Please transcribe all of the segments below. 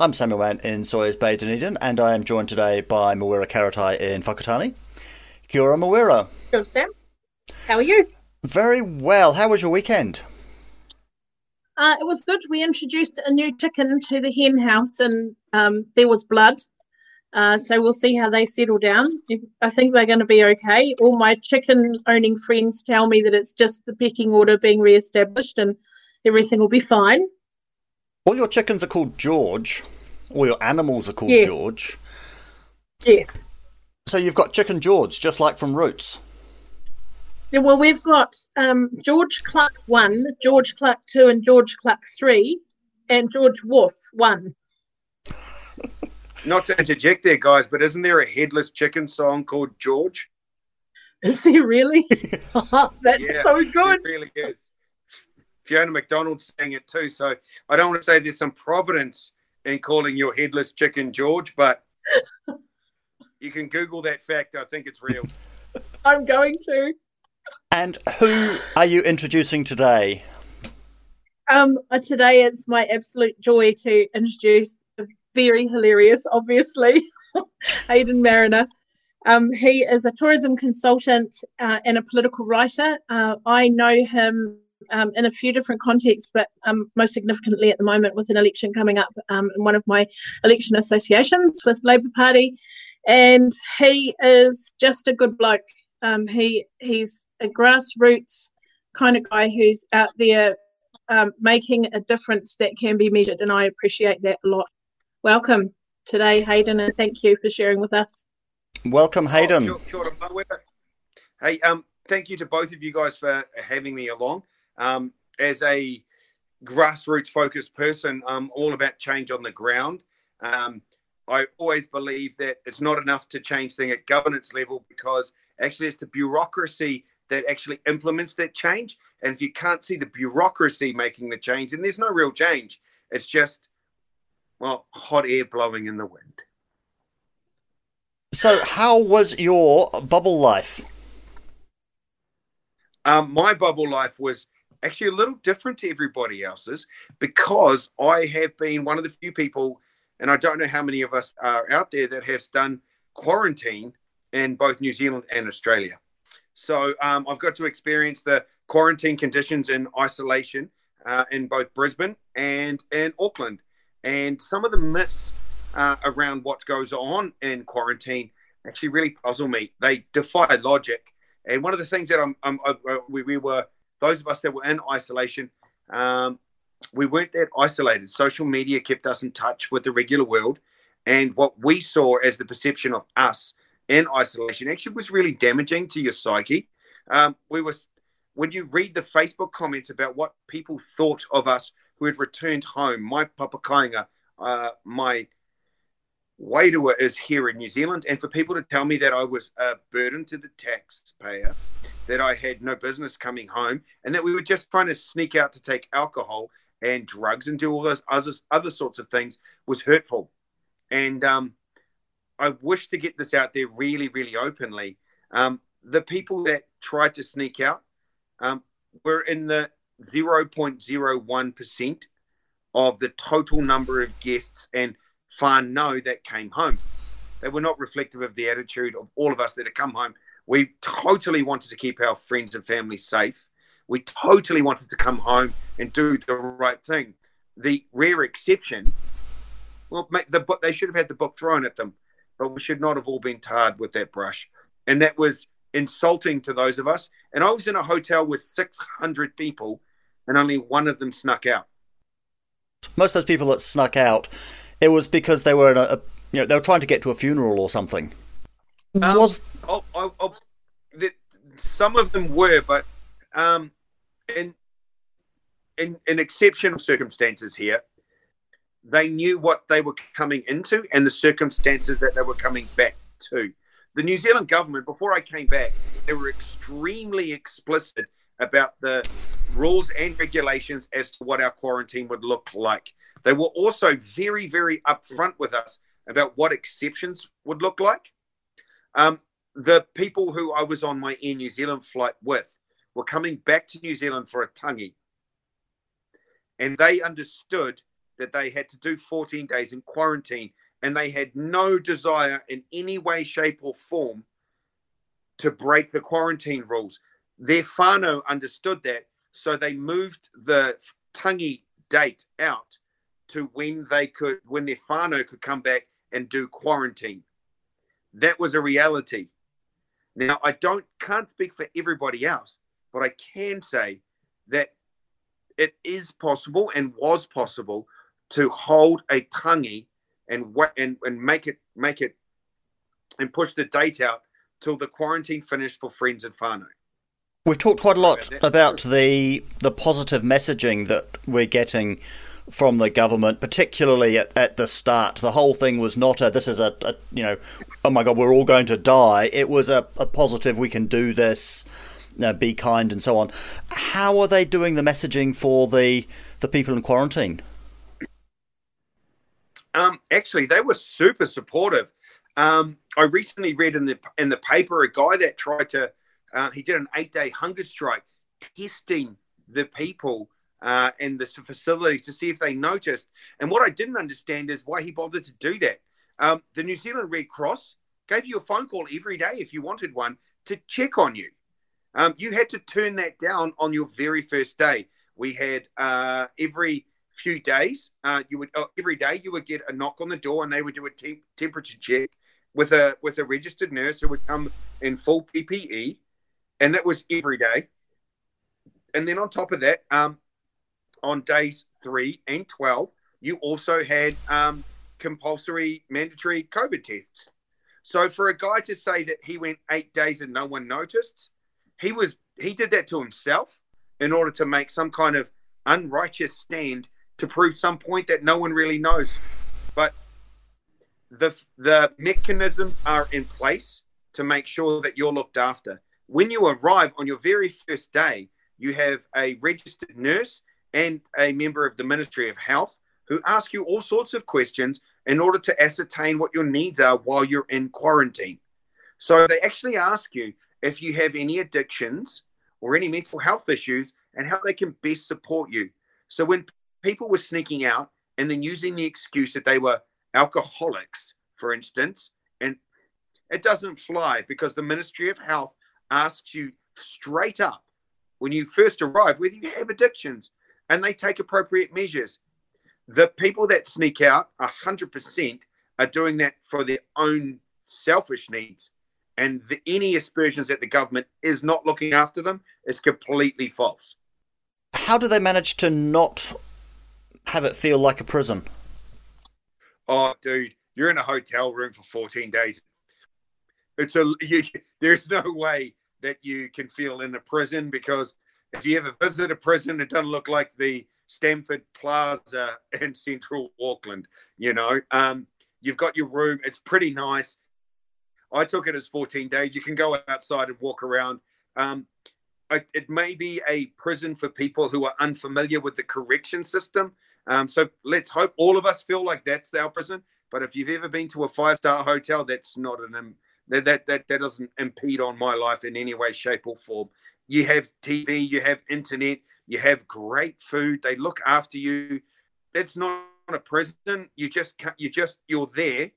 I'm Samuel Mann in Sawyers Bay, Dunedin, and I am joined today by Mawera Karatai in Whakatane. Kia ora, Mawera. Good, Sam. How are you? Very well. How was your weekend? Uh, it was good. We introduced a new chicken to the hen house, and um, there was blood. Uh, so we'll see how they settle down. I think they're going to be okay. All my chicken owning friends tell me that it's just the pecking order being re-established, and everything will be fine. All your chickens are called George. All your animals are called yes. George. Yes. So you've got Chicken George, just like from Roots. Yeah, well, we've got um, George Cluck 1, George Cluck 2, and George Cluck 3, and George Wolf 1. Not to interject there, guys, but isn't there a headless chicken song called George? Is there really? That's yeah, so good. It really is. Fiona McDonald sang it too. So I don't want to say there's some providence in calling your headless chicken George, but you can Google that fact. I think it's real. I'm going to. And who are you introducing today? Um, uh, today it's my absolute joy to introduce a very hilarious, obviously, Hayden Mariner. Um, he is a tourism consultant uh, and a political writer. Uh, I know him um, in a few different contexts, but um, most significantly at the moment with an election coming up um, in one of my election associations with Labour Party. And he is just a good bloke. Um, he he's a grassroots kind of guy who's out there um, making a difference that can be measured, and I appreciate that a lot. Welcome today, Hayden, and thank you for sharing with us. Welcome, Hayden. Oh, sure, sure. Hey, um, thank you to both of you guys for having me along. Um, as a grassroots focused person, I'm all about change on the ground. Um, I always believe that it's not enough to change things at governance level because actually it's the bureaucracy that actually implements that change. And if you can't see the bureaucracy making the change, then there's no real change. It's just, well, hot air blowing in the wind. So, how was your bubble life? Um, my bubble life was actually a little different to everybody else's because I have been one of the few people, and I don't know how many of us are out there that has done quarantine in both New Zealand and Australia. So um, I've got to experience the quarantine conditions in isolation uh, in both Brisbane and in Auckland. And some of the myths uh, around what goes on in quarantine actually really puzzle me. They defy logic. And one of the things that I'm, I'm I, we, we were those of us that were in isolation, um, we weren't that isolated. Social media kept us in touch with the regular world. And what we saw as the perception of us in isolation actually was really damaging to your psyche. Um, we were, when you read the Facebook comments about what people thought of us who had returned home, my Papa Kainga, uh, my Wairua is here in New Zealand, and for people to tell me that I was a burden to the taxpayer, that I had no business coming home, and that we were just trying to sneak out to take alcohol and drugs and do all those other, other sorts of things was hurtful. And um, I wish to get this out there really, really openly. Um, the people that tried to sneak out um, were in the 0.01% of the total number of guests and far no that came home. They were not reflective of the attitude of all of us that had come home. We totally wanted to keep our friends and family safe. We totally wanted to come home and do the right thing. The rare exception, well, the book they should have had the book thrown at them. but we should not have all been tarred with that brush. And that was insulting to those of us. And I was in a hotel with 600 people, and only one of them snuck out. Most of those people that snuck out, it was because they were in a, you know, they were trying to get to a funeral or something. Um, was oh, oh, oh, the, some of them were, but um, in in in exceptional circumstances here, they knew what they were coming into and the circumstances that they were coming back to. The New Zealand government, before I came back, they were extremely explicit about the rules and regulations as to what our quarantine would look like. They were also very, very upfront with us about what exceptions would look like. Um, the people who I was on my Air New Zealand flight with were coming back to New Zealand for a tangi. And they understood that they had to do 14 days in quarantine and they had no desire in any way, shape, or form to break the quarantine rules. Their whānau understood that, so they moved the tangi date out to when they could, when their whānau could come back and do quarantine. That was a reality. Now, I don't can't speak for everybody else, but I can say that it is possible and was possible to hold a tangi and and and make it make it and push the date out till the quarantine finished for friends and whānau. We've talked quite a lot about the the positive messaging that we're getting from the government, particularly at, at the start. The whole thing was not a this is a, a you know, oh my god, we're all going to die. It was a, a positive, we can do this, uh, be kind, and so on. How are they doing the messaging for the the people in quarantine? Um, actually, they were super supportive. Um, I recently read in the in the paper a guy that tried to uh, he did an eight day hunger strike, testing the people uh, and the facilities to see if they noticed. And what I didn't understand is why he bothered to do that. Um, the New Zealand Red Cross gave you a phone call every day if you wanted one to check on you. Um, you had to turn that down on your very first day. We had uh, every few days, uh, you would uh, every day you would get a knock on the door and they would do a te- temperature check with a with a registered nurse who would come in full PPE, and that was every day. And then on top of that, um, on days three and 12, you also had um, compulsory mandatory COVID tests. So for a guy to say that he went eight days and no one noticed, he was he did that to himself in order to make some kind of unrighteous stand to prove some point that no one really knows. But the the mechanisms are in place to make sure that you're looked after. When you arrive on your very first day, you have a registered nurse and a member of the Ministry of Health who ask you all sorts of questions in order to ascertain what your needs are while you're in quarantine. So they actually ask you if you have any addictions or any mental health issues and how they can best support you. So when people were sneaking out and then using the excuse that they were alcoholics, for instance, and it doesn't fly because the Ministry of Health asks you straight up when you first arrive whether you have addictions and they take appropriate measures. The people that sneak out, 100%, are doing that for their own selfish needs. And the, any aspersions that the government is not looking after them is completely false. How do they manage to not have it feel like a prison? Oh, dude, you're in a hotel room for 14 days. It's a you, there's no way that you can feel in a prison because if you ever visit a prison, it doesn't look like the Stamford Plaza in Central Auckland. You know, um, you've got your room. It's pretty nice. I took it as 14 days. You can go outside and walk around. Um, it may be a prison for people who are unfamiliar with the correction system. Um, so let's hope all of us feel like that's our prison. But if you've ever been to a five star hotel, that's not an that, that that that doesn't impede on my life in any way, shape, or form. You have TV, you have internet, you have great food. They look after you. That's not a prison. You just you just you're there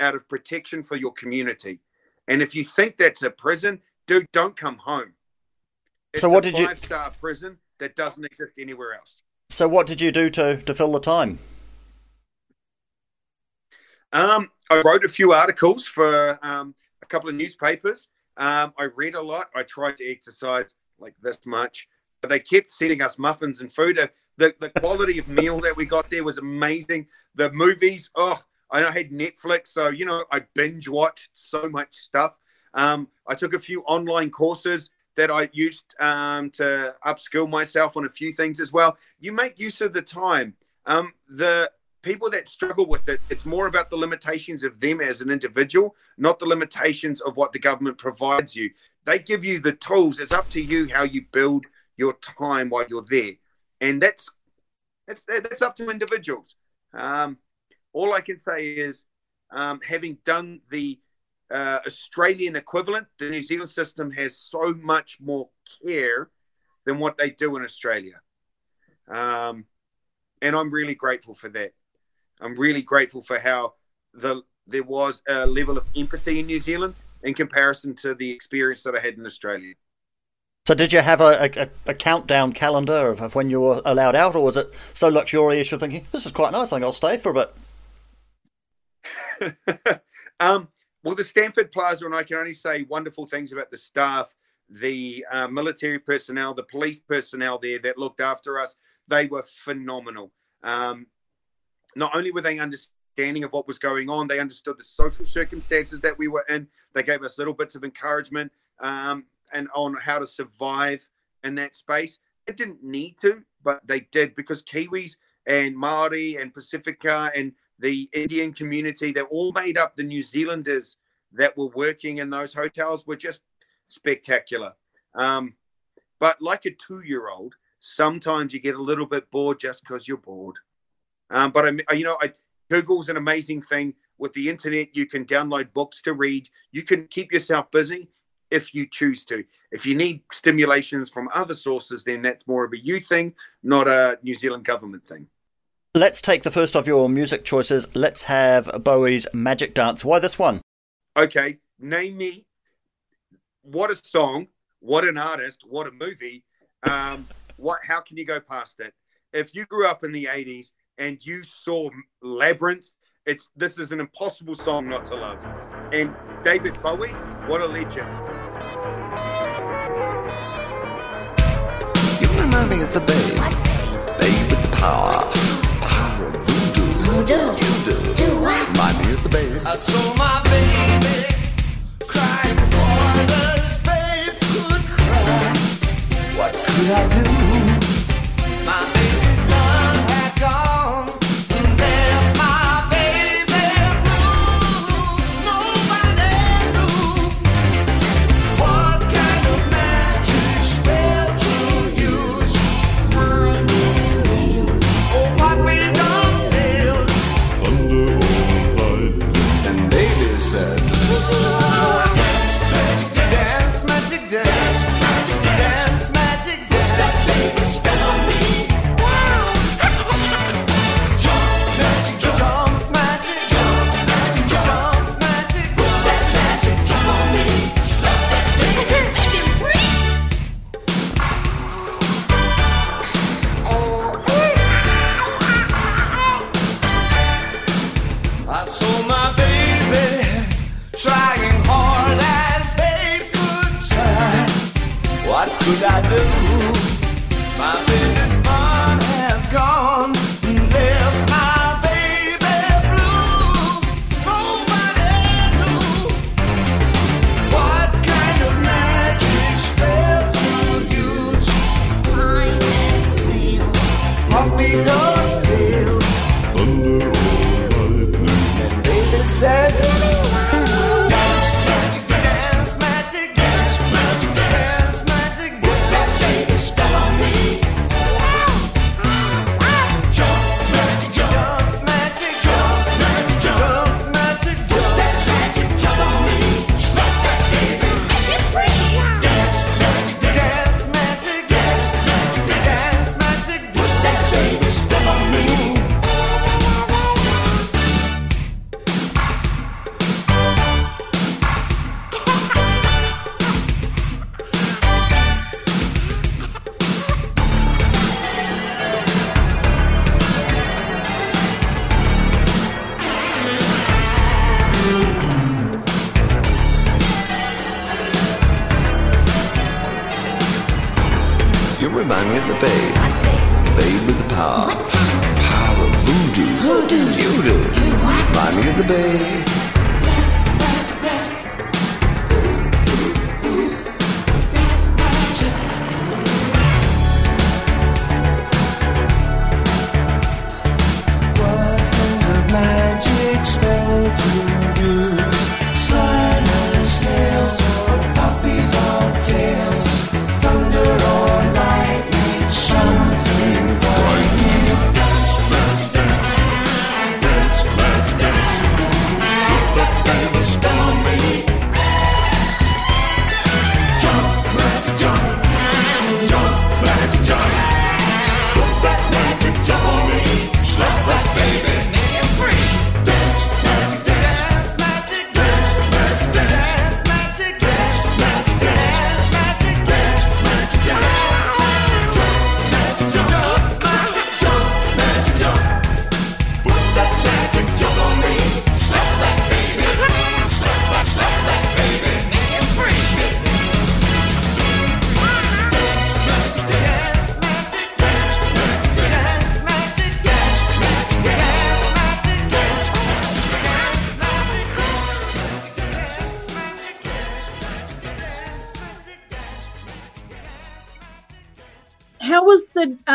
out of protection for your community. And if you think that's a prison, dude, don't come home. It's so what did you? Five star prison that doesn't exist anywhere else. So what did you do to to fill the time? Um, I wrote a few articles for um, a couple of newspapers. Um, I read a lot. I tried to exercise like this much, they kept sending us muffins and food. The, the quality of meal that we got there was amazing. The movies, oh, I had Netflix, so you know I binge watched so much stuff. Um, I took a few online courses that I used um, to upskill myself on a few things as well. You make use of the time. Um, the people that struggle with it, it's more about the limitations of them as an individual, not the limitations of what the government provides you. They give you the tools. It's up to you how you build your time while you're there, and that's that's that's up to individuals. Um, all I can say is, um, having done the uh, Australian equivalent, the New Zealand system has so much more care than what they do in Australia. Um, and I'm really grateful for that. I'm really grateful for how the there was a level of empathy in New Zealand in comparison to the experience that I had in Australia. So, did you have a, a, a countdown calendar of, of, when you were allowed out, or was it so luxurious you're thinking, this is quite nice, I think I'll stay for a bit? um, well, the Stamford Plaza, and I can only say wonderful things about the staff, the uh, military personnel, the police personnel there that looked after us. They were phenomenal. Um, not only were they understanding of what was going on, they understood the social circumstances that we were in. They gave us little bits of encouragement um, and on how to survive in that space. They didn't need to, but they did because Kiwis and Maori and Pacifica and the Indian community that all made up the New Zealanders that were working in those hotels were just spectacular. Um, but like a two year old, sometimes you get a little bit bored just because you're bored. Um, but I, you know, I, Google's an amazing thing. With the internet, you can download books to read. You can keep yourself busy if you choose to. If you need stimulations from other sources, then that's more of a you thing, not a New Zealand government thing. Let's take the first of your music choices. Let's have Bowie's Magic Dance. Why this one? Okay, name me what a song, what an artist, what a movie. Um, what? How can you go past it? If you grew up in the '80s and you saw Labyrinth, it's this is an impossible song not to love. And David Bowie, what a legend. You remind me of the babe, babe with the power do? You do. Do what? Remind me of the babe. I saw my baby crying for this babe could cry. What could I do? Mommy of the Babe. Babe with the power. Power of voodoo. Voodoo. You do. me of the Babe. What kind of magic spell to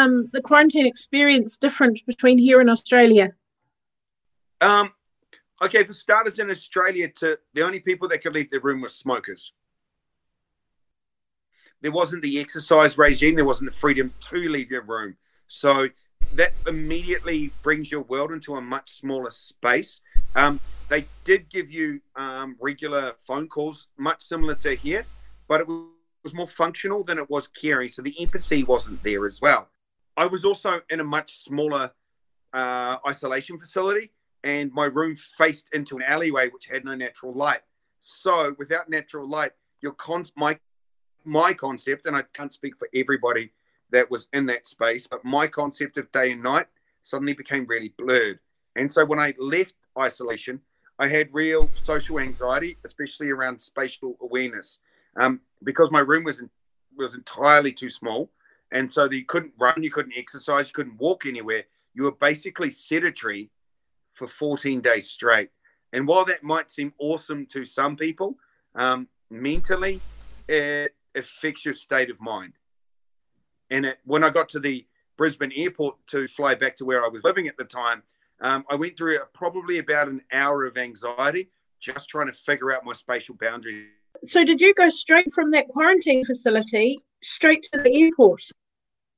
um the quarantine experience different between here and Australia? Um, okay, for starters, in Australia, to the only people that could leave the room were smokers. There wasn't the exercise regime. There wasn't the freedom to leave your room. So that immediately brings your world into a much smaller space. Um, they did give you um, regular phone calls, much similar to here, but it was more functional than it was caring. So the empathy wasn't there as well. I was also in a much smaller uh, isolation facility, and my room faced into an alleyway which had no natural light. So without natural light, your cons my my concept, and I can't speak for everybody that was in that space, but my concept of day and night suddenly became really blurred. And so when I left isolation, I had real social anxiety, especially around spatial awareness, um, because my room was in, was entirely too small, and so you couldn't run, you couldn't exercise, you couldn't walk anywhere. You were basically sedentary for 14 days straight. And while that might seem awesome to some people, um, mentally, it affects your state of mind. And it, when I got to the Brisbane airport to fly back to where I was living at the time, um, I went through a, probably about an hour of anxiety just trying to figure out my spatial boundaries. So did you go straight from that quarantine facility straight to the airport?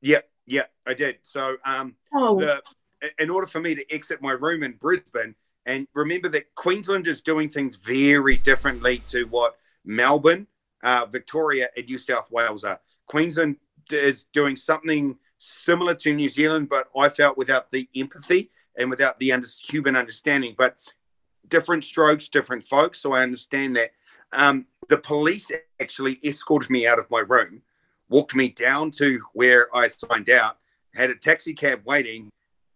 Yeah, yeah, I did. So um, Oh, the, in order for me to exit my room in Brisbane, and remember that Queensland is doing things very differently to what Melbourne, uh, Victoria, and New South Wales are. Queensland is doing something similar to New Zealand, but I felt without the empathy and without the under- human understanding. But different strokes, different folks. So I understand that. Um, the police actually escorted me out of my room, walked me down to where I signed out, had a taxi cab waiting,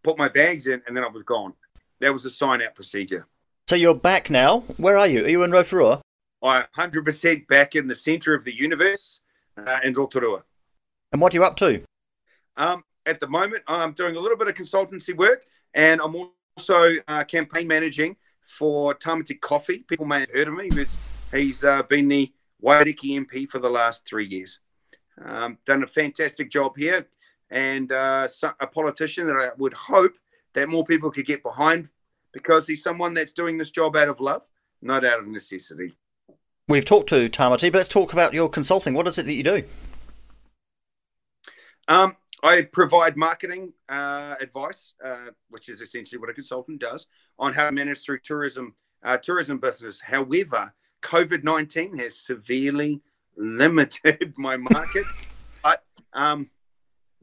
put my bags in, and then I was gone. That was the sign out procedure. So you're back now. Where are you? Are you in Rotorua? I'm 100% back in the center of the universe uh, in Rotorua. And what are you up to? Um, at the moment, I'm doing a little bit of consultancy work, and I'm also uh, campaign managing for Tamati Coffee. People may have heard of me. He's, he's uh, been the Waiariki MP for the last three years. Um, done a fantastic job here, and uh, a politician that I would hope that more people could get behind because he's someone that's doing this job out of love, not out of necessity. We've talked to Tamati, but let's talk about your consulting. What is it that you do? Um, I provide marketing uh, advice, uh, which is essentially what a consultant does, on how to manage through tourism uh, tourism business. However, COVID nineteen has severely limited my market, but um,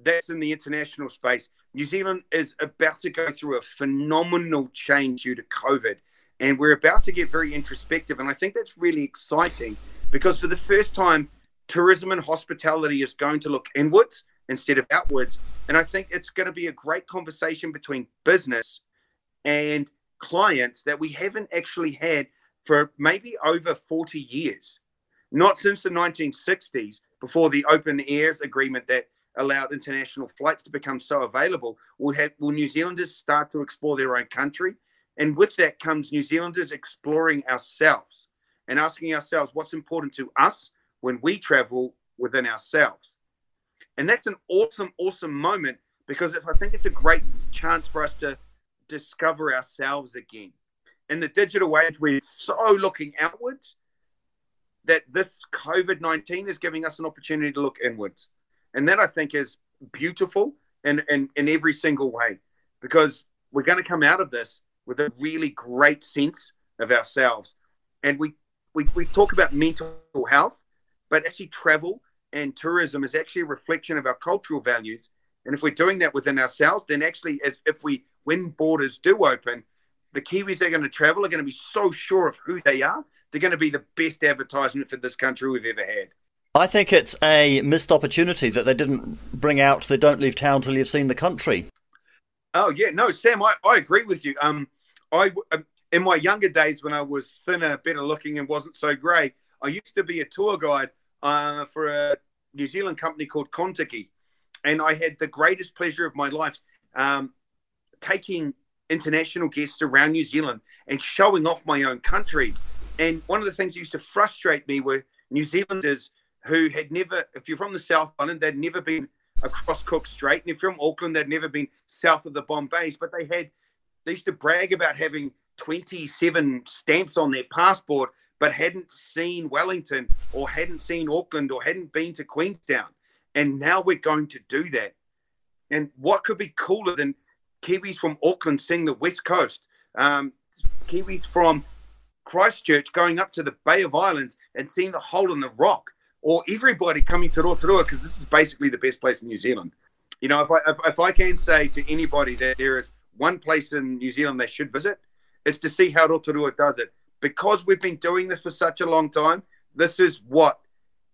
that's in the international space. New Zealand is about to go through a phenomenal change due to COVID, and we're about to get very introspective. And I think that's really exciting because for the first time, tourism and hospitality is going to look inwards instead of outwards. And I think it's going to be a great conversation between business and clients that we haven't actually had for maybe over 40 years. Not since the 1960s, before the open airs agreement that allowed international flights to become so available, will have will New Zealanders start to explore their own country, and with that comes New Zealanders exploring ourselves and asking ourselves what's important to us when we travel within ourselves. And that's an awesome, awesome moment because I think it's a great chance for us to discover ourselves again. In the digital age, we're so looking outwards that this COVID 19 is giving us an opportunity to look inwards. And that I think is beautiful in, in, in every single way because we're going to come out of this with a really great sense of ourselves. And we, we, we talk about mental health, but actually, travel and tourism is actually a reflection of our cultural values. And if we're doing that within ourselves, then actually, as if we, when borders do open, the Kiwis that are going to travel are going to be so sure of who they are. They're going to be the best advertisement for this country we've ever had. I think it's a missed opportunity that they didn't bring out the "Don't leave town till you've seen the country." Oh yeah, no, Sam, I, I agree with you. Um, I um, in my younger days when I was thinner, better looking, and wasn't so grey, I used to be a tour guide uh, for a New Zealand company called Contiki, and I had the greatest pleasure of my life um, taking international guests around New Zealand and showing off my own country. And one of the things that used to frustrate me were New Zealanders who had never, if you're from the South Island, they'd never been across Cook Strait. And if you're from Auckland, they'd never been south of the Bombays. But they had, they used to brag about having 27 stamps on their passport, but hadn't seen Wellington or hadn't seen Auckland or hadn't been to Queenstown. And now we're going to do that. And what could be cooler than Kiwis from Auckland seeing the West Coast, um, Kiwis from Christchurch going up to the Bay of Islands and seeing the hole in the rock, or everybody coming to Rotorua because this is basically the best place in New Zealand. You know, if I if, if I can say to anybody that there is one place in New Zealand they should visit, it's to see how Rotorua does it. Because we've been doing this for such a long time, this is what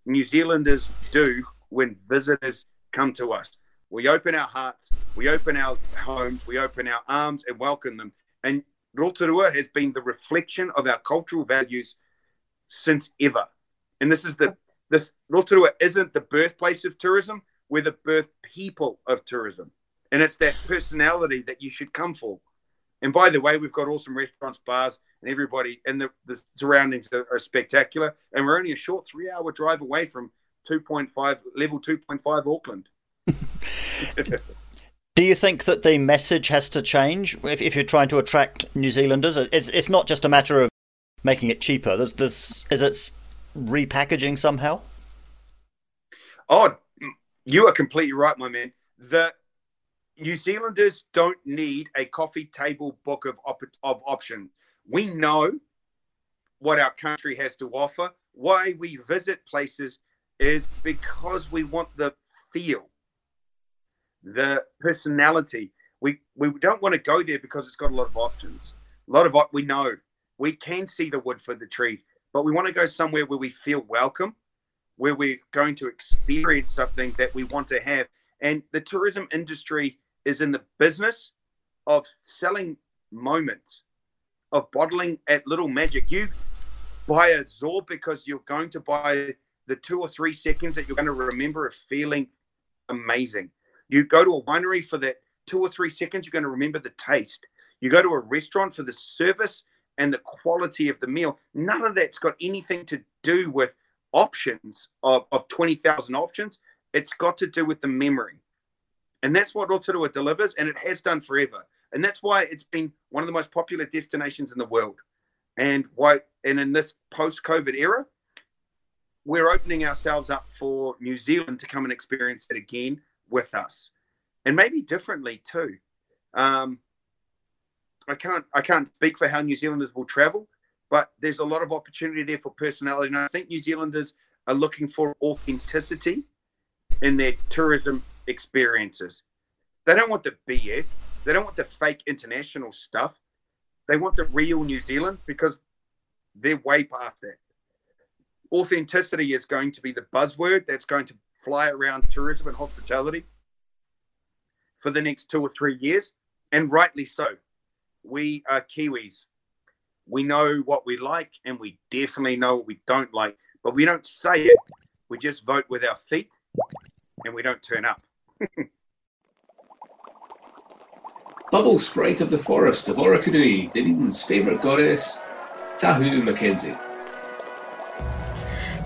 New Zealanders do when visitors come to us. We open our hearts, we open our homes, we open our arms and welcome them. And Rotorua has been the reflection of our cultural values since ever. And this is the this Rotorua isn't the birthplace of tourism, we're the birth people of tourism. And it's that personality that you should come for. And by the way, we've got awesome restaurants, bars, and everybody, and the, the surroundings are, are spectacular. And we're only a short three hour drive away from 2.5, level 2.5 Auckland. Do you think that the message has to change if, if you're trying to attract New Zealanders? It's, it's not just a matter of making it cheaper. There's, there's, is it repackaging somehow? Oh, you are completely right, my man. The New Zealanders don't need a coffee table book of, op- of options. We know what our country has to offer. Why we visit places is because we want the feel the personality. We we don't want to go there because it's got a lot of options. A lot of what we know. We can see the wood for the trees, but we want to go somewhere where we feel welcome, where we're going to experience something that we want to have. And the tourism industry is in the business of selling moments, of bottling at little magic. You buy a Zorb because you're going to buy the two or three seconds that you're going to remember of feeling amazing. You go to a winery for that two or three seconds, you're going to remember the taste. You go to a restaurant for the service and the quality of the meal. None of that's got anything to do with options of, of 20,000 options. It's got to do with the memory. And that's what Rotorua delivers, and it has done forever. And that's why it's been one of the most popular destinations in the world. And why and in this post-COVID era, we're opening ourselves up for New Zealand to come and experience it again with us, and maybe differently too. Um, I can't I can't speak for how New Zealanders will travel, but there's a lot of opportunity there for personality, and I think New Zealanders are looking for authenticity in their tourism experiences. They don't want the BS. They don't want the fake international stuff. They want the real New Zealand because they're way past that. Authenticity is going to be the buzzword that's going to fly around tourism and hospitality for the next two or three years, and rightly so. We are Kiwis. We know what we like, and we definitely know what we don't like, but we don't say it. We just vote with our feet, and we don't turn up. Bubble Sprite of the Forest of Orokonui, Dunedin's favourite goddess, Tahu Mackenzie.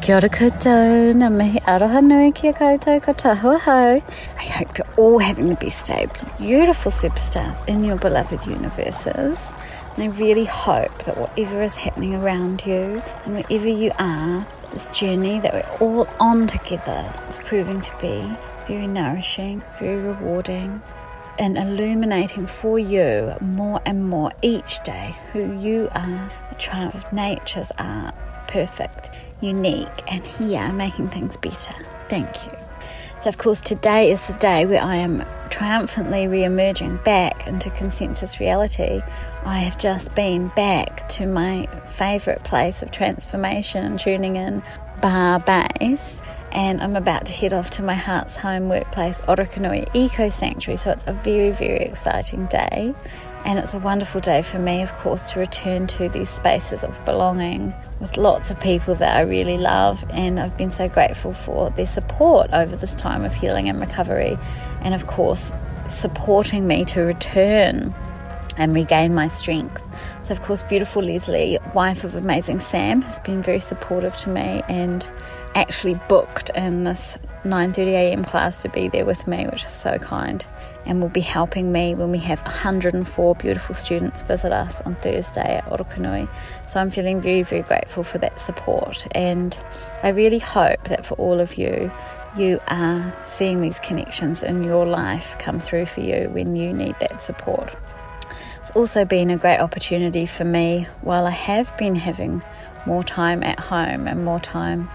Kia ora koutou, ngā mihi aroha nui kia koutou ko tahua hau. I hope you're all having the best day, beautiful superstars in your beloved universes. And I really hope that whatever is happening around you and wherever you are, this journey that we're all on together is proving to be very nourishing, very rewarding, and illuminating for you more and more each day who you are, a triumph of nature's art, perfect, unique, and here making things better. Thank you. So, of course, today is the day where I am triumphantly re emerging back into consensus reality. I have just been back to my favourite place of transformation and tuning in, Bar Base and I'm about to head off to my heart's home workplace, Orokonui Eco Sanctuary. So it's a very, very exciting day. And it's a wonderful day for me, of course, to return to these spaces of belonging with lots of people that I really love. And I've been so grateful for their support over this time of healing and recovery. And of course, supporting me to return and regain my strength. So, of course, beautiful Leslie, wife of amazing Sam, has been very supportive to me and actually booked in this 9:30 a.m. class to be there with me, which is so kind, and will be helping me when we have 104 beautiful students visit us on Thursday at Orokonui. So I'm feeling very, very grateful for that support, and I really hope that for all of you, you are seeing these connections in your life come through for you when you need that support. It's also been a great opportunity for me while I have been having more time at home and more time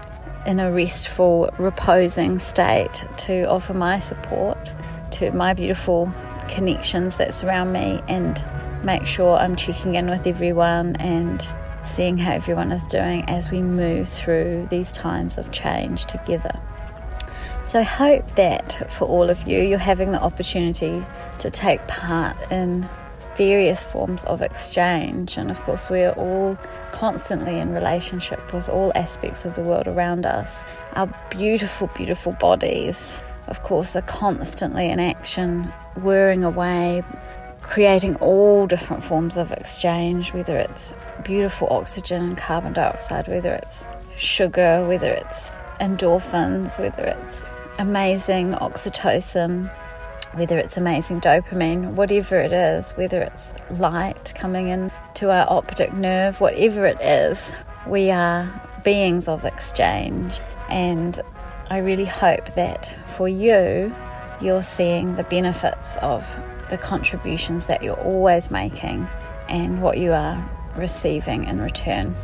in a restful, reposing state to offer my support to my beautiful connections that surround me and make sure I'm checking in with everyone and seeing how everyone is doing as we move through these times of change together. So I hope that for all of you, you're having the opportunity to take part in various forms of exchange. And of course, we are all constantly in relationship with all aspects of the world around us. Our beautiful, beautiful bodies, of course, are constantly in action, whirring away, creating all different forms of exchange, whether it's beautiful oxygen and carbon dioxide, whether it's sugar, whether it's endorphins, whether it's amazing oxytocin whether it's amazing dopamine, whatever it is, whether it's light coming in to our optic nerve, whatever it is, we are beings of exchange. And I really hope that for you, you're seeing the benefits of the contributions that you're always making and what you are receiving in return.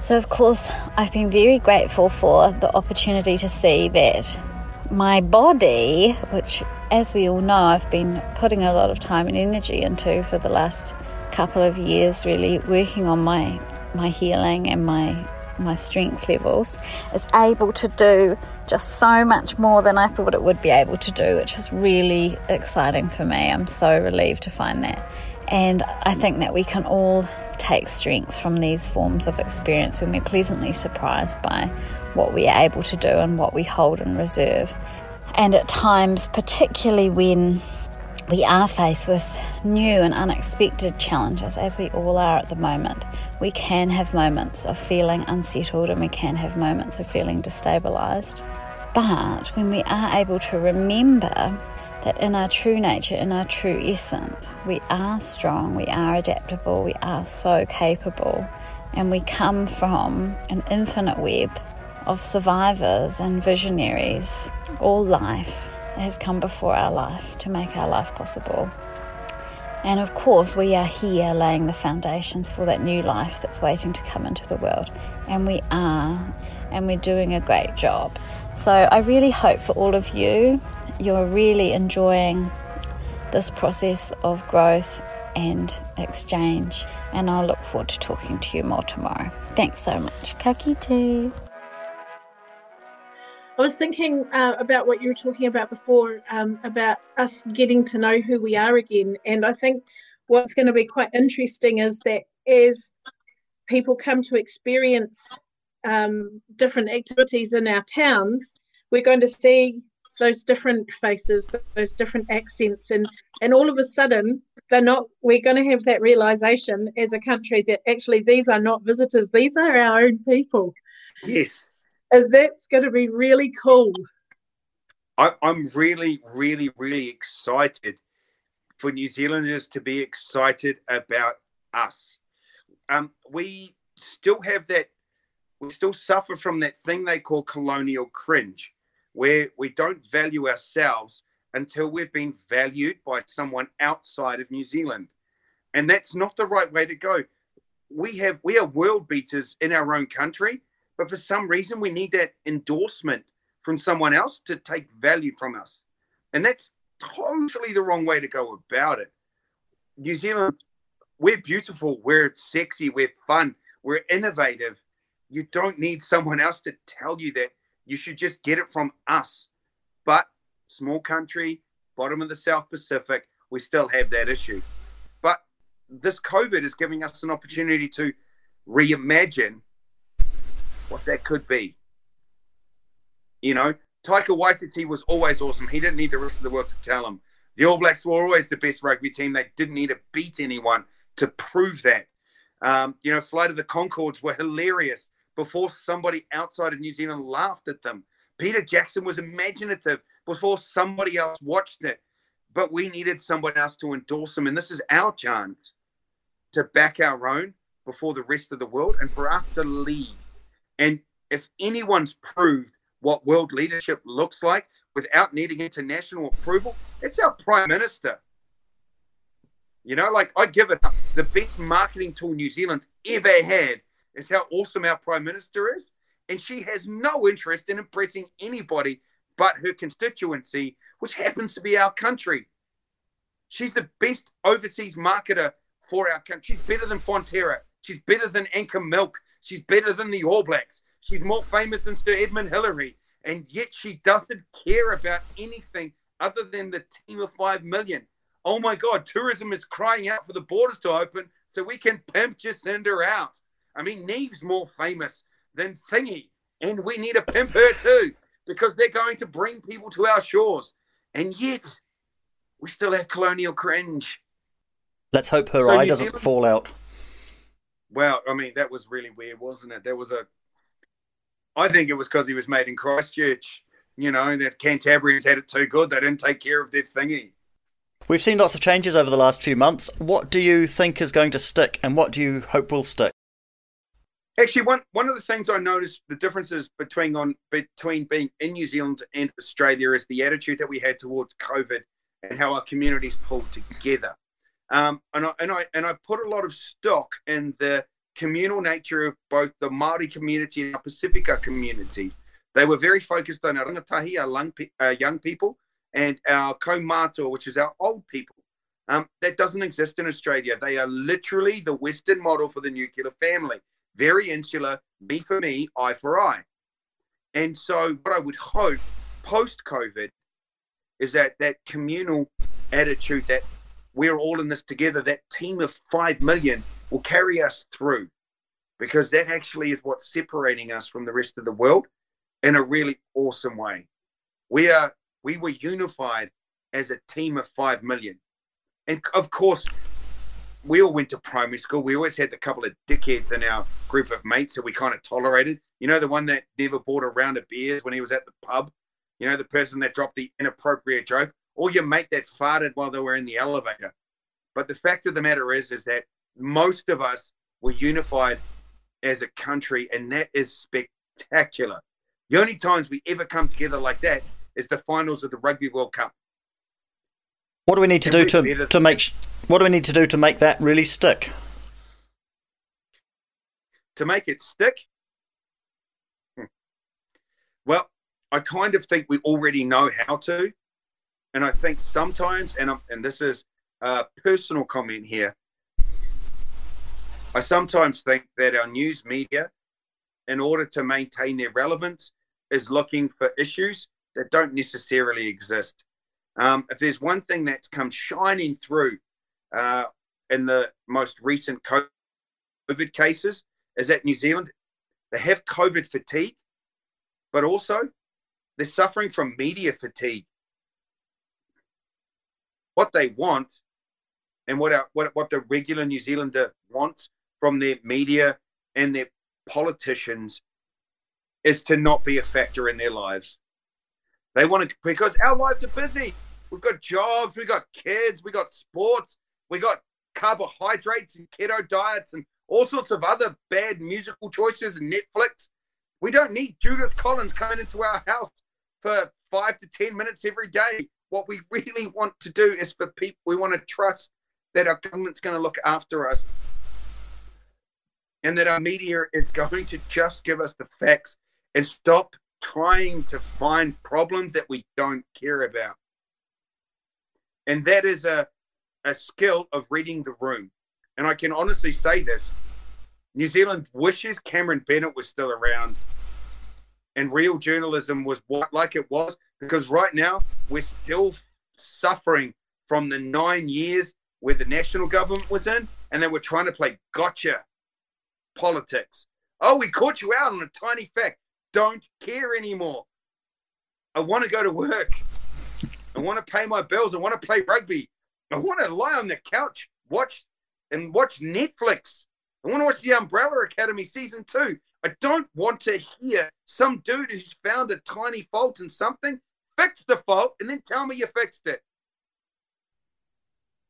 So, of course, I've been very grateful for the opportunity to see that my body, which as we all know, I've been putting a lot of time and energy into for the last couple of years, really working on my my healing and my my strength levels, is able to do just so much more than I thought it would be able to do, which is really exciting for me. I'm so relieved to find that. And I think that we can all take strength from these forms of experience when we're pleasantly surprised by what we are able to do and what we hold in reserve. And at times, particularly when we are faced with new and unexpected challenges, as we all are at the moment, we can have moments of feeling unsettled and we can have moments of feeling destabilized. But when we are able to remember that in our true nature, in our true essence, we are strong, we are adaptable, we are so capable, and we come from an infinite web of survivors and visionaries, all life has come before our life to make our life possible. And of course, we are here laying the foundations for that new life that's waiting to come into the world. And we are, and we're doing a great job. So I really hope for all of you, you're really enjoying this process of growth and exchange. And I'll look forward to talking to you more tomorrow. Thanks so much. Ka kite. I was thinking uh, about what you were talking about before um, about us getting to know who we are again. And I think what's going to be quite interesting is that as people come to experience um, different activities in our towns, we're going to see those different faces, those different accents, and and all of a sudden they're not. We're going to have that realization as a country that actually these are not visitors; these are our own people. Yes, that's going to be really cool. I, I'm really, really, really excited for New Zealanders to be excited about us. Um, we still have that. We still suffer from that thing they call colonial cringe where we don't value ourselves until we've been valued by someone outside of New Zealand. And that's not the right way to go. We have we are world beaters in our own country, but for some reason we need that endorsement from someone else to take value from us. And that's totally the wrong way to go about it. New Zealand, we're beautiful, we're sexy, we're fun, we're innovative. You don't need someone else to tell you that you should just get it from us. But small country, bottom of the South Pacific, we still have that issue. But this COVID is giving us an opportunity to reimagine what that could be. You know, Taika Waititi was always awesome. He didn't need the rest of the world to tell him. The All Blacks were always the best rugby team. They didn't need to beat anyone to prove that. Um, you know, Flight of the Conchords were hilarious before somebody outside of New Zealand laughed at them. Peter Jackson was imaginative before somebody else watched it. But we needed someone else to endorse them. And this is our chance to back our own before the rest of the world and for us to lead. And if anyone's proved what world leadership looks like without needing international approval, it's our prime minister. You know, like I give it up. The best marketing tool New Zealand's ever had is how awesome our prime minister is. And she has no interest in impressing anybody but her constituency, which happens to be our country. She's the best overseas marketer for our country. She's better than Fonterra. She's better than Anchor Milk. She's better than the All Blacks. She's more famous than Sir Edmund Hillary. And yet she doesn't care about anything other than the team of 5 million. Oh my God, tourism is crying out for the borders to open so we can pimp Jacinda out. I mean, Neve's more famous than Thingy, and we need to pimp her too because they're going to bring people to our shores. And yet, we still have colonial cringe. Let's hope her so eye New doesn't Zealand, fall out. Well, I mean, that was really weird, wasn't it? There was a. I think it was because he was made in Christchurch. You know, that Cantabrians had it too good. They didn't take care of their thingy. We've seen lots of changes over the last few months. What do you think is going to stick, and what do you hope will stick? Actually, one one of the things I noticed the differences between on between being in New Zealand and Australia is the attitude that we had towards COVID and how our communities pulled together. Um, and I and I and I put a lot of stock in the communal nature of both the Maori community and our Pacifica community. They were very focused on our rangatahi, our young, uh, young people, and our kaumatua, which is our old people. Um, that doesn't exist in Australia. They are literally the Western model for the nuclear family very insular, me for me, eye for eye. And so, what I would hope post COVID is that that communal attitude that we're all in this together, that team of 5 million will carry us through because that actually is what's separating us from the rest of the world in a really awesome way. We are we were unified as a team of 5 million. And of course, we all went to primary school. We always had a couple of dickheads in our group of mates that we kind of tolerated. You know, the one that never bought a round of beers when he was at the pub. You know, the person that dropped the inappropriate joke, or your mate that farted while they were in the elevator. But the fact of the matter is, is that most of us were unified as a country, and that is spectacular. The only times we ever come together like that is the finals of the Rugby World Cup. What do we need to do to, to make what do we need to do to make that really stick? To make it stick? Hmm. Well, I kind of think we already know how to. And I think sometimes, and, I'm, and this is a personal comment here, I sometimes think that our news media, in order to maintain their relevance, is looking for issues that don't necessarily exist. Um, if there's one thing that's come shining through uh, in the most recent COVID cases, is that New Zealand they have COVID fatigue, but also They're suffering from media fatigue. What they want and what, our, what, what the regular New Zealander wants from their media and their politicians is to not be a factor in their lives. They want to, because our lives are busy. We've got jobs, we've got kids, we got sports, we got carbohydrates and keto diets and all sorts of other bad musical choices and Netflix. We don't need Judith Collins coming into our house for five to 10 minutes every day. What we really want to do is for people, we want to trust that our government's going to look after us and that our media is going to just give us the facts and stop trying to find problems that we don't care about. And that is a, a skill of reading the room. And I can honestly say this New Zealand wishes Cameron Bennett was still around and real journalism was what like it was because right now we're still suffering from the nine years where the national government was in and they were trying to play gotcha politics. Oh, we caught you out on a tiny fact. Don't care anymore. I want to go to work. I want to pay my bills. I want to play rugby. I want to lie on the couch, watch and watch Netflix. I want to watch the Umbrella Academy season two. I don't want to hear some dude who's found a tiny fault in something fix the fault and then tell me you fixed it.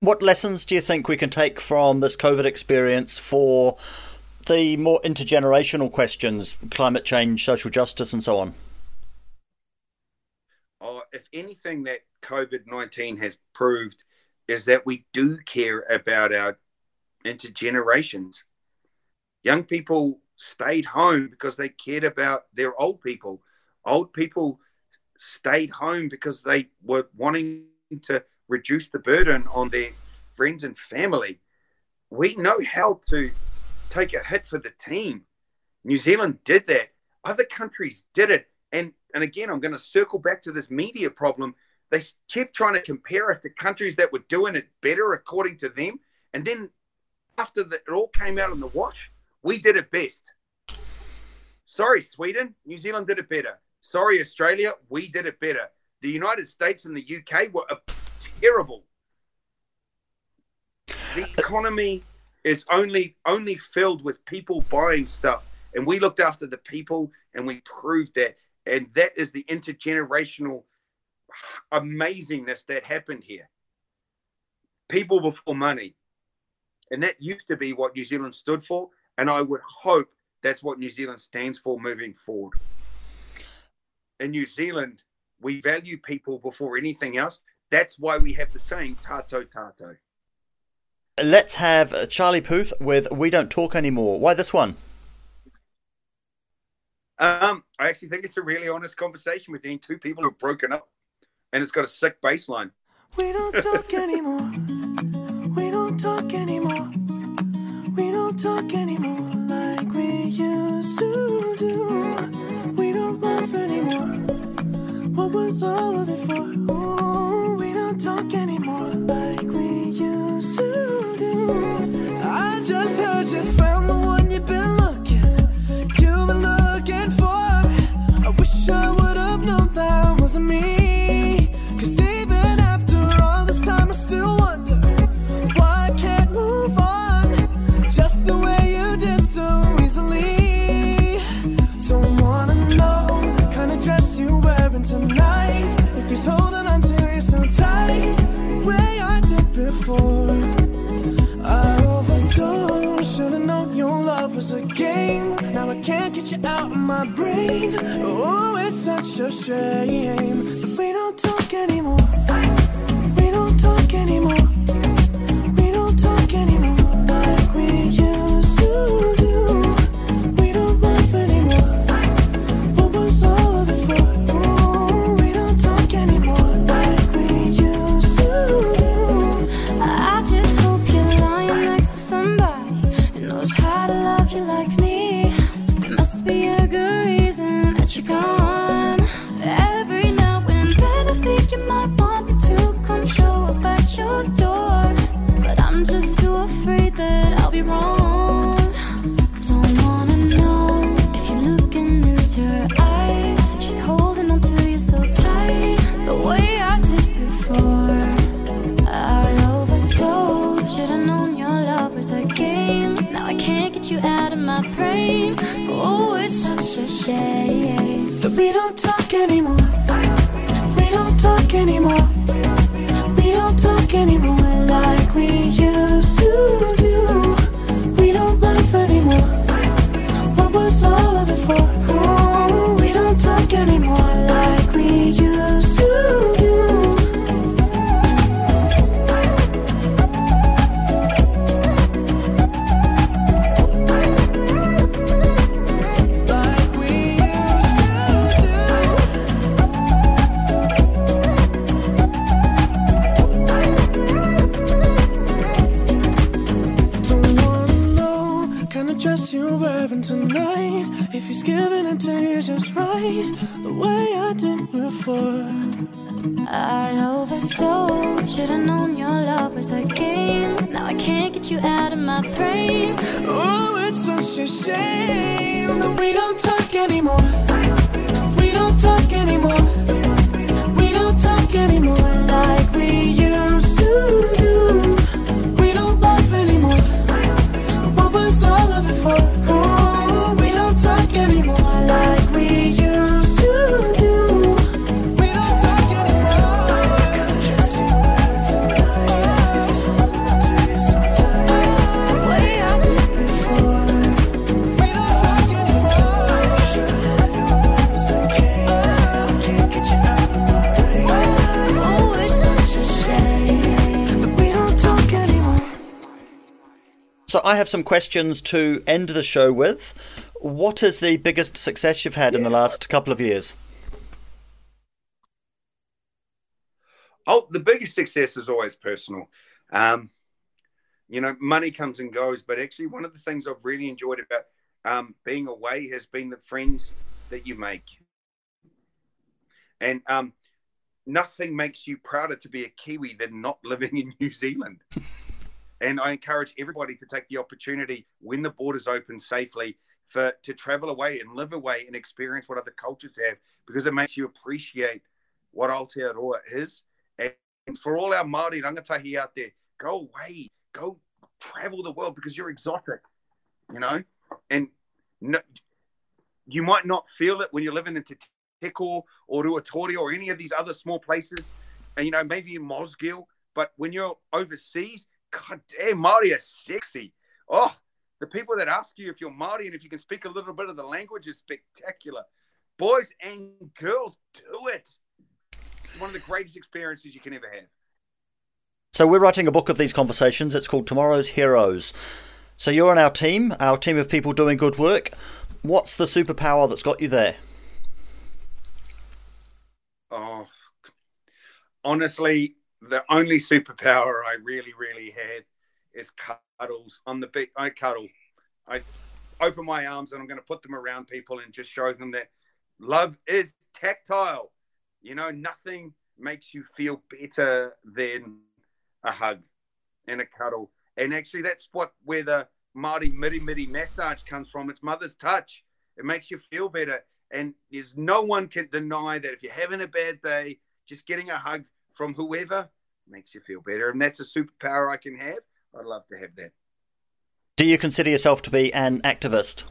What lessons do you think we can take from this COVID experience for the more intergenerational questions, climate change, social justice, and so on? Oh, if anything that COVID 19 has proved is that we do care about our intergenerations. Young people stayed home because they cared about their old people. Old people stayed home because they were wanting to reduce the burden on their friends and family. We know how to take a hit for the team. New Zealand did that. Other countries did it. And and again, I'm going to circle back to this media problem. They kept trying to compare us to countries that were doing it better according to them. And then after the, it all came out in the wash, we did it best. Sorry, Sweden, New Zealand did it better. Sorry, Australia, we did it better. The United States and the UK were terrible. The economy is only only filled with people buying stuff, and we looked after the people, and we proved that. And that is the intergenerational amazingness that happened here. People before money. And that used to be what New Zealand stood for. And I would hope that's what New Zealand stands for moving forward. In New Zealand, we value people before anything else. That's why we have the saying tato tato. Let's have Charlie Puth with We Don't Talk Anymore. Why this one? Um, I actually think it's a really honest conversation between two people who've broken up, and it's got a sick bass line. We don't talk anymore. What all of it That we don't talk anymore. We don't talk anymore. We don't talk anymore some questions to end the show with. What is the biggest success you've had in the last couple of years? Oh, the biggest success is always personal. Um, you know, money comes and goes, but actually, one of the things I've really enjoyed about um, being away has been the friends that you make. And um, nothing makes you prouder to be a Kiwi than not living in New Zealand. And I encourage everybody to take the opportunity when the borders open safely for to travel away and live away and experience what other cultures have because it makes you appreciate what Aotearoa is. And for all our Māori rangatahi out there, go away, go travel the world because you're exotic, you know? And no, you might not feel it when you're living in Te Teko or Ruatori or any of these other small places, and you know, maybe in Mosgiel, but when you're overseas, god damn, Māori are sexy. Oh, the people that ask you if you're Māori and if you can speak a little bit of the language is spectacular. Boys and girls, do it. It's one of the greatest experiences you can ever have. So we're writing a book of these conversations. It's called Tomorrow's Heroes. So you're on our team, our team of people doing good work. What's the superpower that's got you there? Oh, honestly, the only superpower I really, really have is cuddles. I'm the big, I cuddle. I open my arms and I'm going to put them around people and just show them that love is tactile. You know, nothing makes you feel better than a hug and a cuddle. And actually, that's what where the Māori miri miri massage comes from. It's mother's touch. It makes you feel better. And there's no one can deny that if you're having a bad day, just getting a hug from whoever makes you feel better. And that's a superpower I can have. I'd love to have that. Do you consider yourself to be an activist?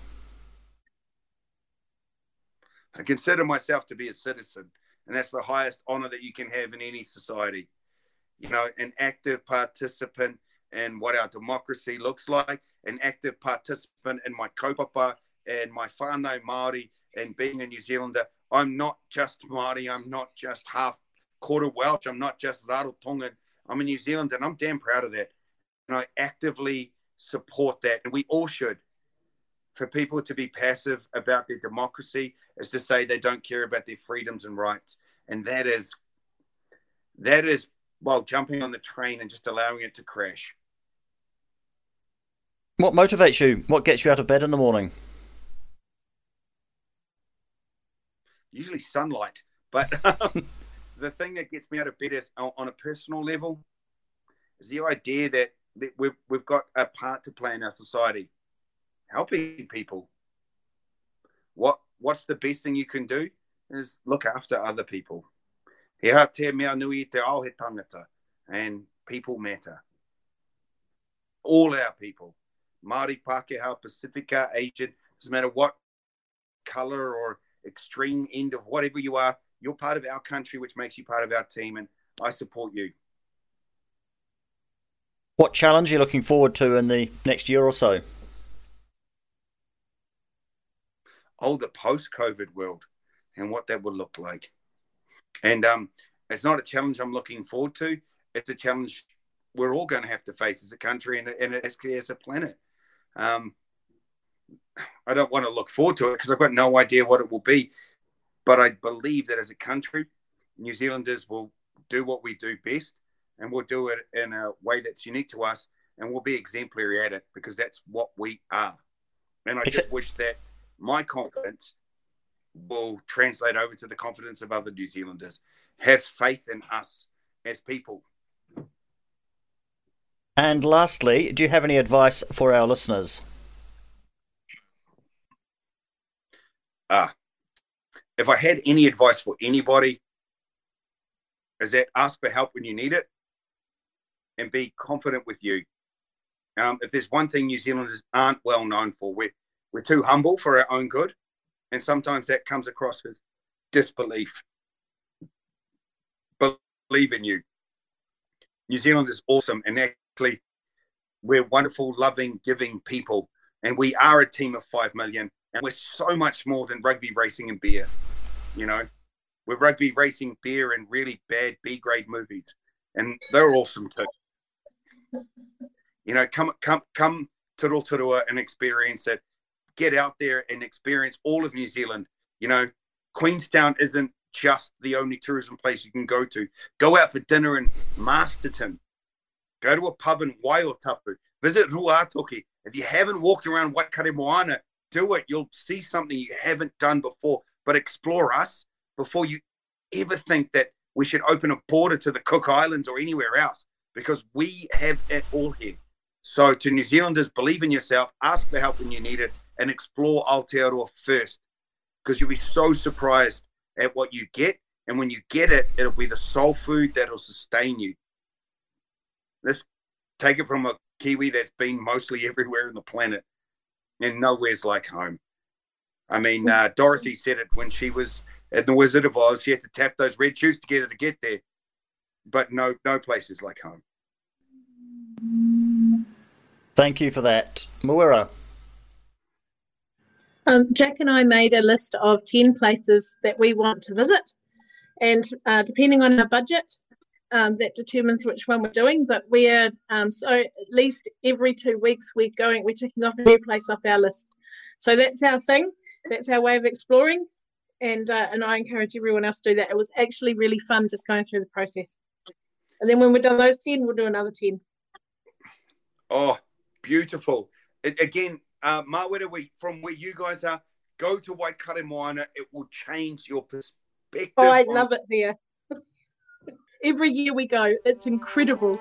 I consider myself to be a citizen, and that's the highest honor that you can have in any society. You know, an active participant in what our democracy looks like, an active participant in my kaupapa and my whānau Māori and being a New Zealander. I'm not just Māori, I'm not just half quarter Welsh, I'm not just Rarotongan. I'm a New Zealander, and I'm damn proud of that. And I actively support that, and we all should. For people to be passive about their democracy is to say they don't care about their freedoms and rights, and that is that is well jumping on the train and just allowing it to crash. What motivates you? What gets you out of bed in the morning? Usually sunlight, but um, the thing that gets me out of bed is on a personal level is the idea that, that we've we've got a part to play in our society, helping people. What what's the best thing you can do is look after other people. And people matter. All our people, Māori, Pākehā, Pacifica, Asian, doesn't matter what color or extreme end of whatever you are. You're part of our country, which makes you part of our team, and I support you. What challenge are you looking forward to in the next year or so? Oh, the post-COVID world and what that would look like. And um, it's not a challenge I'm looking forward to. It's a challenge we're all going to have to face as a country and, and as, as a planet. Um, I don't want to look forward to it because I've got no idea what it will be. But I believe that as a country, New Zealanders will do what we do best and we'll do it in a way that's unique to us and we'll be exemplary at it because that's what we are. And I just wish that my confidence will translate over to the confidence of other New Zealanders. Have faith in us as people. And lastly, do you have any advice for our listeners? Ah, if I had any advice for anybody, is that ask for help when you need it and be confident with you. Um, if there's one thing New Zealanders aren't well known for, we're, we're too humble for our own good. And sometimes that comes across as disbelief. Believe in you. New Zealand is awesome. And actually, we're wonderful, loving, giving people. And we are a team of 5 million. And we're so much more than rugby, racing, and beer. You know, we're rugby, racing, beer, and really bad B grade movies. And they're awesome too. You know, come, come, come to Rotorua and experience it get out there and experience all of New Zealand. You know, Queenstown isn't just the only tourism place you can go to. Go out for dinner in Masterton. Go to a pub in Waiotapu. Visit Ruatoki. If you haven't walked around Waikare Moana, do it. You'll see something you haven't done before. But explore us before you ever think that we should open a border to the Cook Islands or anywhere else because we have it all here. So, to New Zealanders, believe in yourself, ask for help when you need it, and explore Aotearoa first because you'll be so surprised at what you get. And when you get it, it'll be the soul food that'll sustain you. Let's take it from a Kiwi that's been mostly everywhere in the planet and nowhere's like home. I mean, uh, Dorothy said it when she was at the Wizard of Oz. She had to tap those red shoes together to get there. But no, no place is like home. Thank you for that. Mawera. Um, Jack and I made a list of 10 places that we want to visit. And uh, depending on our budget, um, that determines which one we're doing. But we're um, so at least every two weeks we're going, we're ticking off a new place off our list. So that's our thing. That's our way of exploring. And uh, and I encourage everyone else to do that. It was actually really fun just going through the process. And then when we're done those 10, we'll do another 10. Oh, beautiful. It, again, uh, Mawera, we, from where you guys are, go to Waikare Moana. It will change your perspective. Oh, I on- love it there. Every year we go, it's incredible.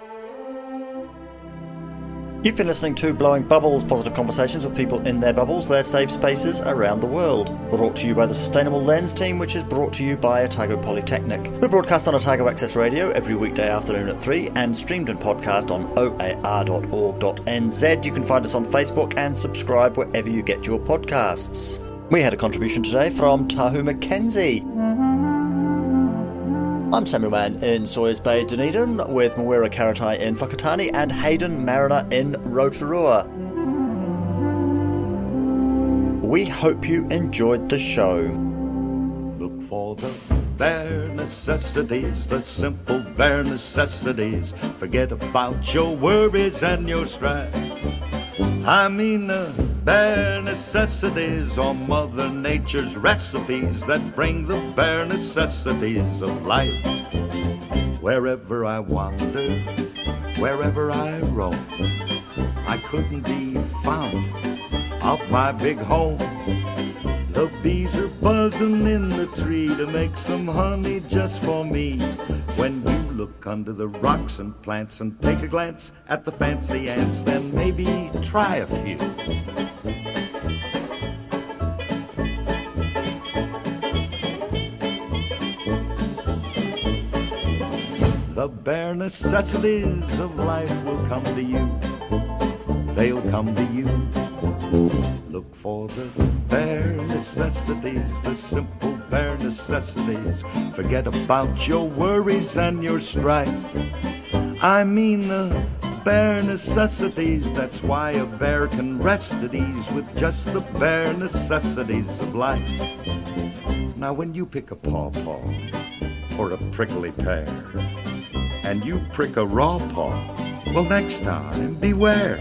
You've been listening to Blowing Bubbles Positive Conversations with people in their bubbles, their safe spaces around the world. Brought to you by the Sustainable Lens team, which is brought to you by Otago Polytechnic. We broadcast on Otago Access Radio every weekday afternoon at 3 and streamed and podcast on oar.org.nz. You can find us on Facebook and subscribe wherever you get your podcasts. We had a contribution today from Tahu Mackenzie. I'm Samuel Mann in Sawyers Bay, Dunedin, with Mawera Karatai in Whakatane and Hayden Mariner in Rotorua. We hope you enjoyed the show. Look for the bare necessities, the simple bare necessities. Forget about your worries and your strife. I mean the bare necessities or Mother Nature's recipes that bring the bare necessities of life. Wherever I wander, wherever I roam, I couldn't be found off my big home. The bees are buzzing in the tree to make some honey just for me. When you look under the rocks and plants and take a glance at the fancy ants, then maybe try a few. The bare necessities of life will come to you. They'll come to you. Look for the bare necessities the simple bare necessities. Forget about your worries and your strife. I mean the bare necessities. That's why a bear can rest at ease with just the bare necessities of life. Now, when you pick a pawpaw or a prickly pear, and you prick a raw paw, well, next time, beware.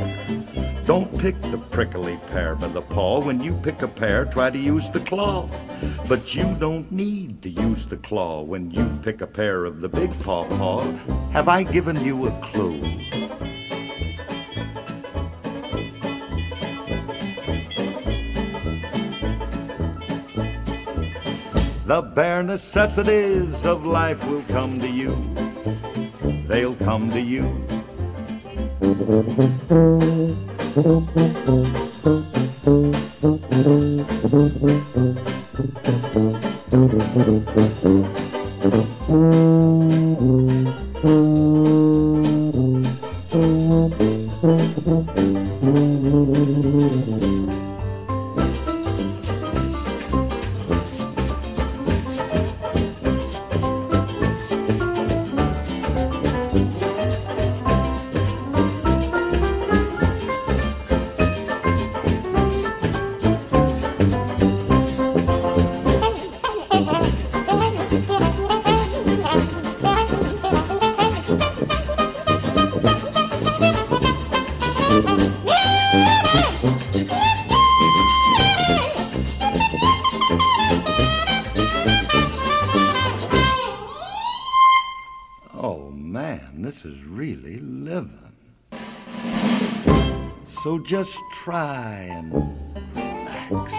Don't pick the prickly pear by the paw. When you pick a pear, try to use the claw. But you don't need to use the claw when you pick a pear of the big paw paw. Have I given you a clue? The bare necessities of life will come to you. They'll come to you. Oh man, this is really living. So just try and relax.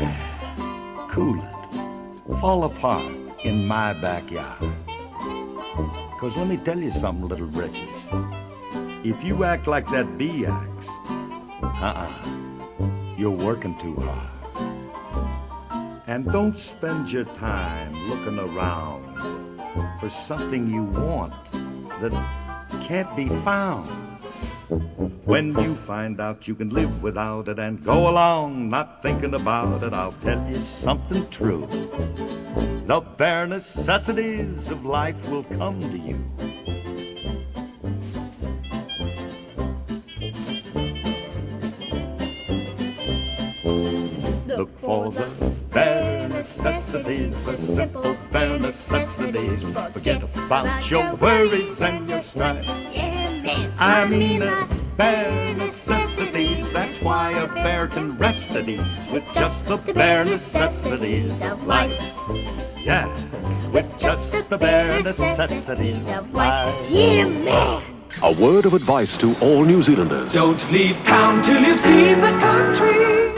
Yeah, cool it. Fall apart in my backyard. Because let me tell you something, little britches. If you act like that bee acts, uh-uh, you're working too hard. And don't spend your time looking around for something you want that can't be found. When you find out you can live without it and go along not thinking about it, I'll tell you something true. The bare necessities of life will come to you. Look for the bare necessities, the simple bare necessities. Forget about your worries and your strife. I mean the bare necessities. That's why a bear can rest at ease with just the bare necessities of life. Yeah, with just the bare necessities of life. Yeah, A word of advice to all New Zealanders. Don't leave town till you've seen the country.